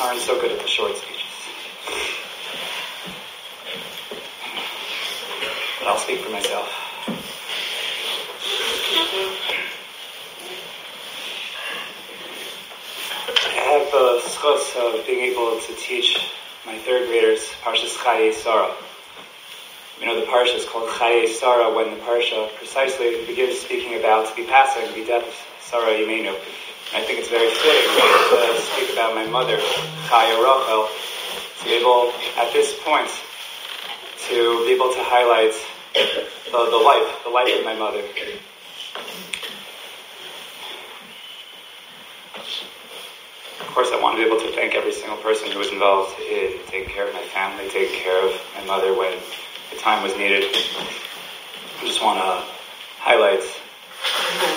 aren't so good at the short speeches. But I'll speak for myself. I have the schus of being able to teach my third graders Parshas Chaye Sarah. You know, the parsha is called Chaye Sarah when the parsha precisely begins speaking about to be passing, the death of Sarah Imenu. I think it's very fitting uh, to speak about my mother, Chaya Rachel, to be able, at this point, to be able to highlight the, the life, the life of my mother. Of course, I want to be able to thank every single person who was involved in taking care of my family, taking care of my mother when the time was needed. I just want to highlight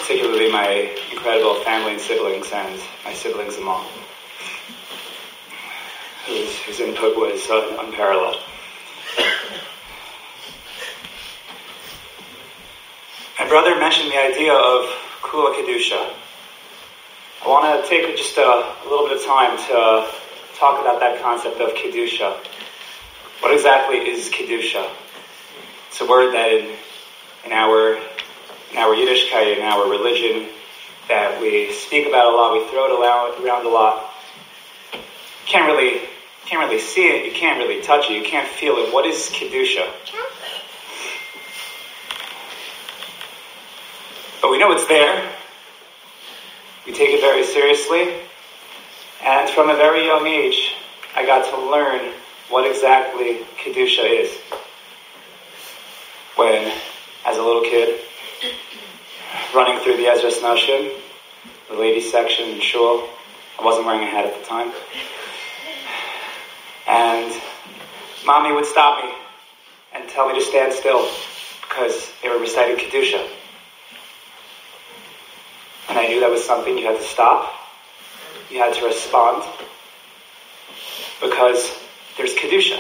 particularly my incredible family and siblings and my siblings and mom, whose, whose input was unparalleled. My brother mentioned the idea of Kula Kedusha. I want to take just a, a, little bit of time to talk about that concept of Kedusha. What exactly is Kedusha? It's a word that in, in our our Yiddishkeit, in our religion, that we speak about a lot, we throw it around a lot. Can't really, can't really see it, you can't really touch it, you can't feel it. What is Kedusha? But we know it's there. We take it very seriously. And from a very young age, I got to learn what exactly Kedusha is. When, as a little kid, running through the Ezra Nashim, the ladies section in shul. I wasn't wearing a hat at the time. And mommy would stop me and tell me to stand still because they were reciting Kedusha. And I knew that was something you had to stop. You had to respond because there's Kedusha.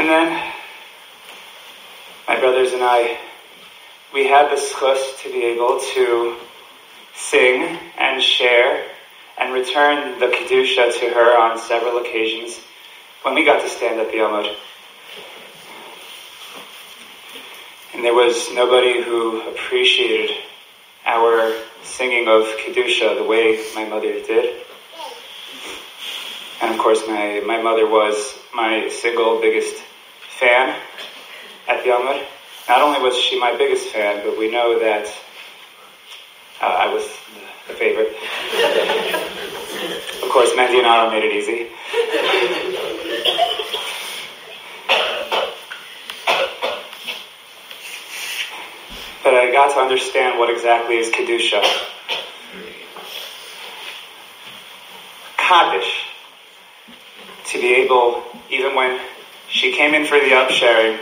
And then my brothers and I, we had the schus to be able to sing and share and return the kedusha to her on several occasions when we got to stand at the Amud. And there was nobody who appreciated our singing of kedusha the way my mother did. And of course, my, my mother was my single biggest fan at the Amud. Not only was she my biggest fan, but we know that uh, I was the favorite. of course, Mendy and Aaron made it easy. but I got to understand what exactly is Kedusha. Kaddish. To be able, even when she came in for the upsherin.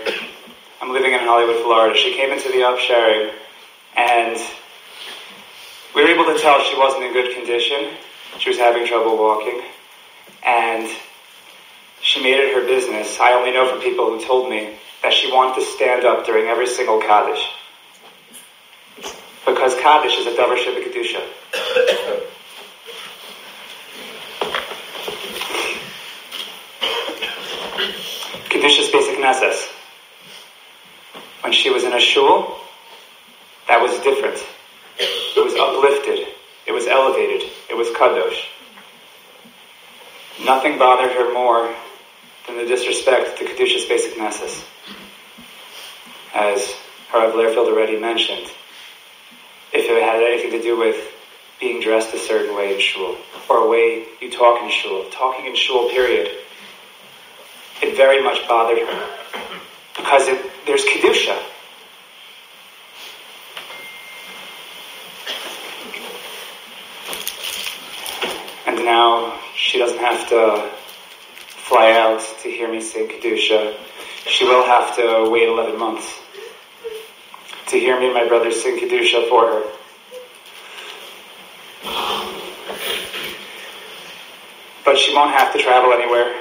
I'm living in Hollywood, Florida. She came into the upsherin, and we were able to tell she wasn't in good condition. She was having trouble walking, and she made it her business. I only know from people who told me that she wanted to stand up during every single Kaddish. Because Kaddish is a Davar Kedusha. Kedushas Basic Knesses. When she was in a shul, that was different. It was uplifted. It was elevated. It was kadosh. Nothing bothered her more than the disrespect to Kedushas Basic Knesses. As Harav Lehrfeld already mentioned, if it had anything to do with being dressed a certain way in shul, or a way you talk in shul, talking in shul, period, it very much bothered her because it, there's kedusha. And now she doesn't have to fly out to hear me sing kedusha. She will have to wait 11 months to hear me and my brother sing kedusha for her. But she won't have to travel anywhere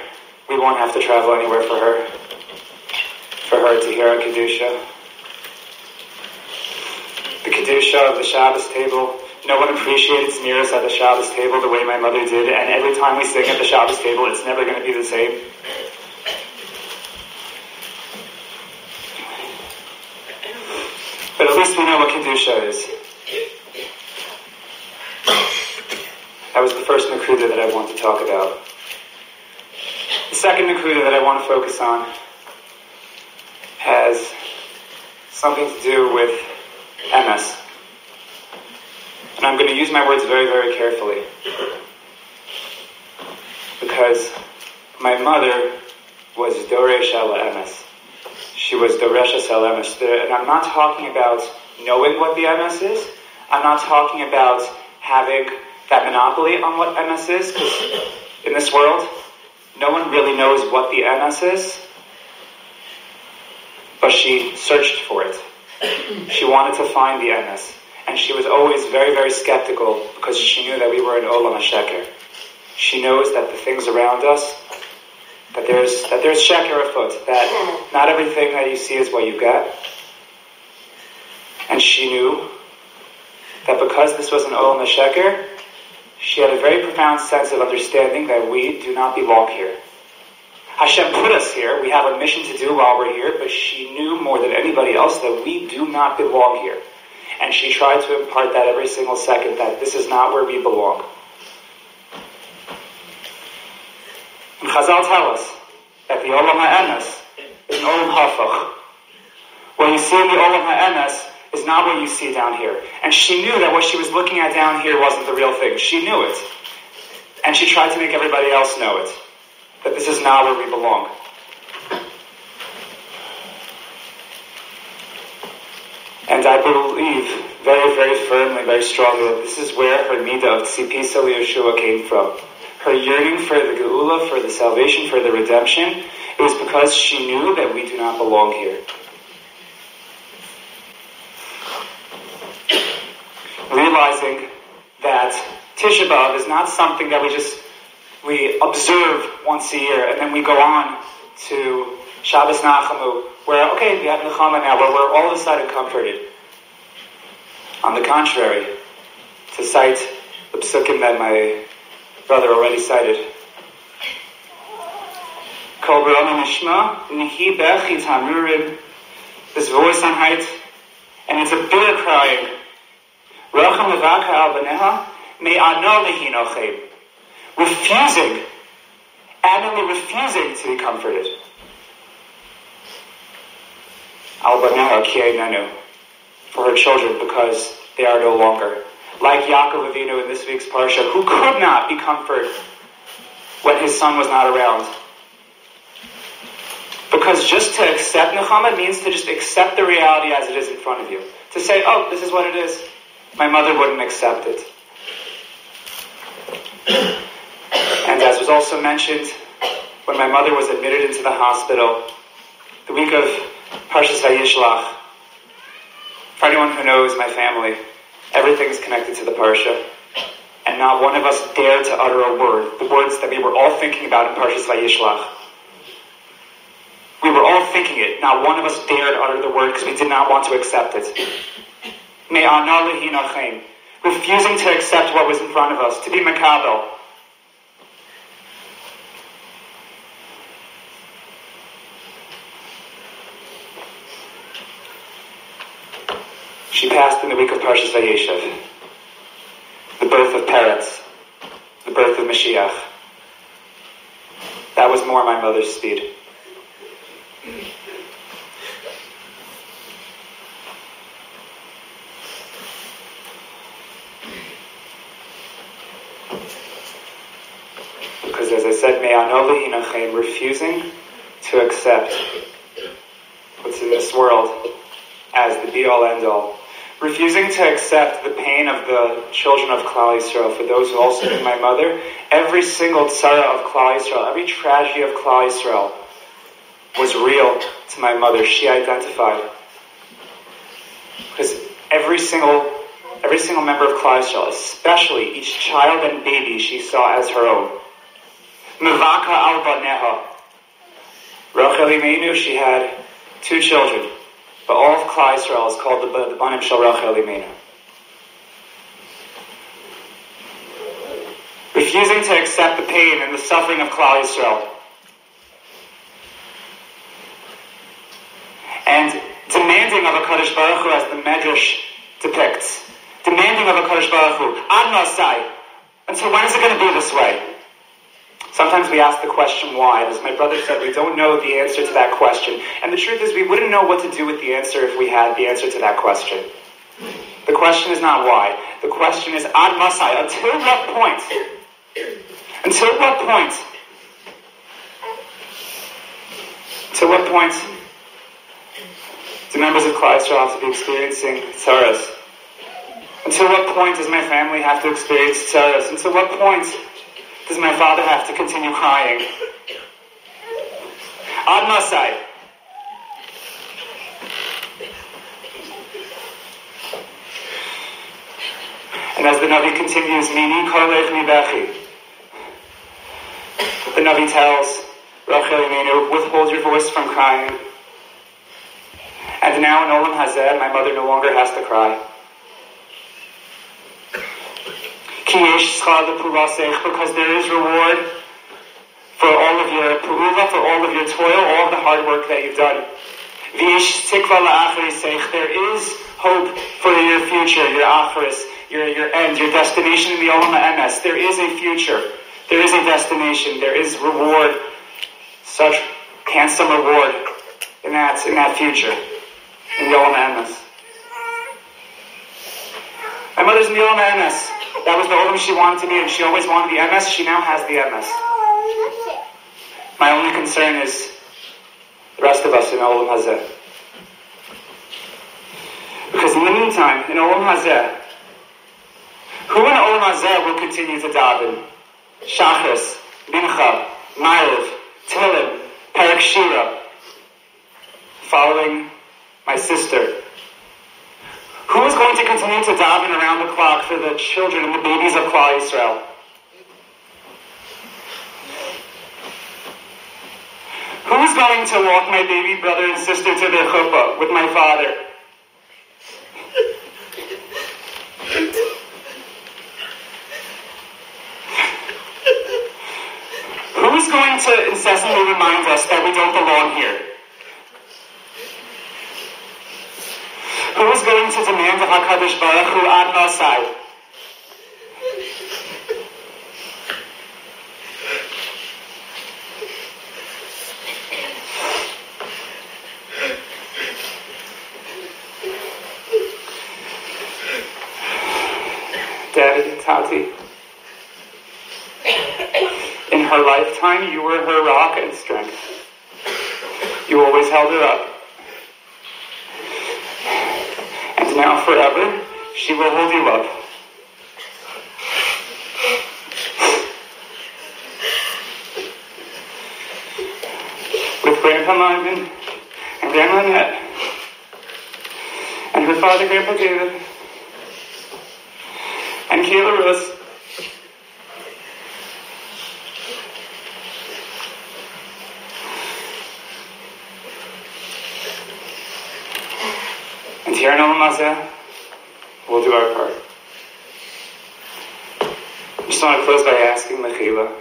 we won't have to travel anywhere for her, for her to hear our Kedusha. The Kedusha of the Shabbos table No one appreciates Nearest at the Shabbos table the way my mother did, and every time we sing at the Shabbos table, it's never going to be the same. But at least we know what Kedusha is. That was the first Nakuda that I want to talk about. The second Nakuda that I want to focus on has something to do with emes. And I'm going to use my words very, very carefully. Because my mother was Doresh Emes. She was Doresh Emes. And I'm not talking about knowing what the emes is. I'm not talking about having that monopoly on what emes is, because in this world, no one really knows what the emes is. But she searched for it. She wanted to find the emes. And she was always very, very skeptical because she knew that we were in Olam HaSheker. She knows that the things around us, that there's, that there's Sheker afoot, that not everything that you see is what you get. And she knew that because this was an Olam HaSheker, she had a very profound sense of understanding that we do not belong here. Hashem put us here. We have a mission to do while we're here, but she knew more than anybody else that we do not belong here. And she tried to impart that every single second that this is not where we belong. And Chazal tell us that the Olam HaEmes is an Olam Hafach. What you see the Olam HaEmes is not what you see down here. And she knew that what she was looking at down here wasn't the real thing. She knew it. And she tried to make everybody else know it. That this is not where we belong. And I believe very, very firmly, very strongly that this is where her midah of tzipisa Yeshua came from. Her yearning for the geula, for the salvation, for the redemption, it was because she knew that we do not belong here. Realizing that Tisha B'Av is not something that we just we observe once a year and then we go on to Shabbos Nachamu, where, okay, we have Nechama now, where we're all of a sudden comforted. On the contrary, to cite the psukim that my brother already cited. This voice on height, and it's a bitter crying. Refusing, adamantly refusing to be comforted. for her children because they are no longer. Like Yaakov Avinu in this week's Parsha, who could not be comforted when his son was not around. Because just to accept Nechama means to just accept the reality as it is in front of you. To say, oh, this is what it is. My mother wouldn't accept it. And as was also mentioned, when my mother was admitted into the hospital, the week of Parshas Vayishlach. For anyone who knows my family, everything is connected to the Parsha. And not one of us dared to utter a word, the words that we were all thinking about in Parshas Vayishlach. We were all thinking it. Not one of us dared utter the word because we did not want to accept it. Refusing to accept what was in front of us, to be makabel, She passed in the week of Parshas Vayeshev, the birth of Peretz, the birth of Mashiach. That was more my mother's speed. Because as I said, Hinachem, refusing to accept what's in this world as the be-all end-all refusing to accept the pain of the children of Klal Yisrael. For those who also knew my mother, every single tzara of Klal Yisrael, every tragedy of Klal Yisrael was real to my mother. She identified. Because every single every single member of Klal Yisrael, especially each child and baby, she saw as her own. Mivaka al baneha. Rachel Imenu, she had two children. But all of Klal Yisrael is called the, the Banim Shel Rachel Imenu. refusing to accept the pain and the suffering of Klal Yisrael. And demanding of a Kadosh Baruch Hu as the Medrash depicts. Demanding of a Kadosh Baruch Hu, Masai. Until when is it going to be this way? Sometimes we ask the question why. As my brother said, we don't know the answer to that question. And the truth is, we wouldn't know what to do with the answer if we had the answer to that question. The question is not why. The question is, ad masai, until what point? Until what point? To what point do members of Klal have to be experiencing tzaras? Until what point does my family have to experience tzaras? Until what point does my father have to continue crying? Ad Masai. And as the Navi continues, Mini Kolech Mibechi. The Navi tells Rachel Imenu, withhold your voice from crying. And now in Olam Hazeh, my mother no longer has to cry. Because there is reward for all of your pu'ula, for all of your toil, all the hard work that you've done. There is hope for your future, your acharis, your, your end, your destination in the Olam Emes. There is a future. There is a destination. There is reward. Such handsome reward in that, in that future. In the Olam Emes. My mother's in the Olam Emes. That was the Olam she wanted to be, and she always wanted the emes. She now has the emes. My only concern is the rest of us in Olam Hazeh. Because in the meantime, in Olam Hazeh, who in Olam Hazeh will continue to daven? Shachris, Mincha, Ma'ariv, Tehillim, Perek Shira, following my sister, who is going to continue to daven around the clock for the children and the babies of Klal Yisrael? Who is going to walk my baby brother and sister to their chuppah with my father? Who is going to incessantly remind us that we don't belong here? Who is going to demand of HaKadosh Baruch Hu ad Masai? Daddy, Tati. In her lifetime, you were her rock and strength. You always held her up. Now forever, she will hold you up. With Grandpa Marvin and Grandma Annette and her father, Grandpa David, and Kayla Rose. We'll do our part. I just want to close by asking Mechila.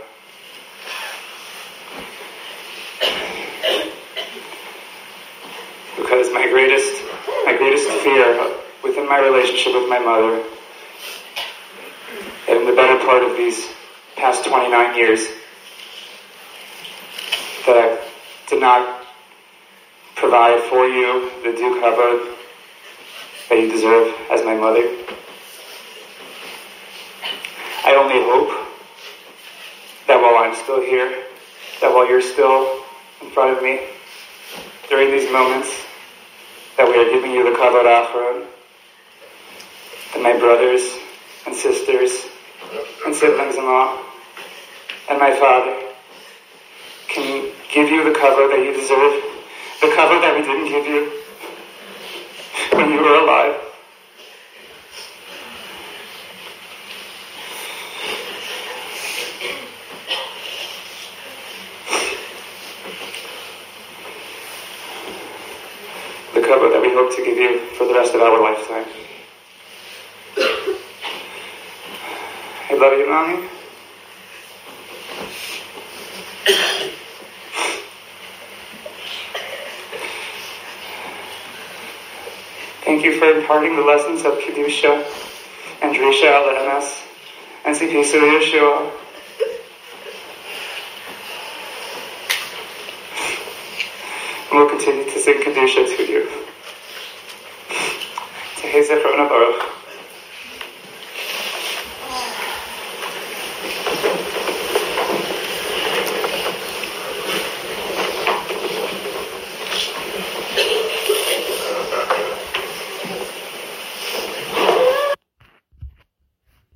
Because my greatest, my greatest fear within my relationship with my mother, and in the better part of these past 29 years, that I did not provide for you the due kavod that you deserve as my mother. I only hope that while I'm still here, that while you're still in front of me, during these moments, that we are giving you the kavod achron, and my brothers and sisters and siblings-in-law and my father can give you the kavod that you deserve, the kavod that we didn't give you when you were alive. The kavod that we hope to give you for the rest of our lifetime. I love you, Mommy. You for imparting the lessons of Kedusha and Drisha Alamas and tzipisa Yeshua. And we'll continue to sing Kedusha to you. Tehe Zechrona Baruch.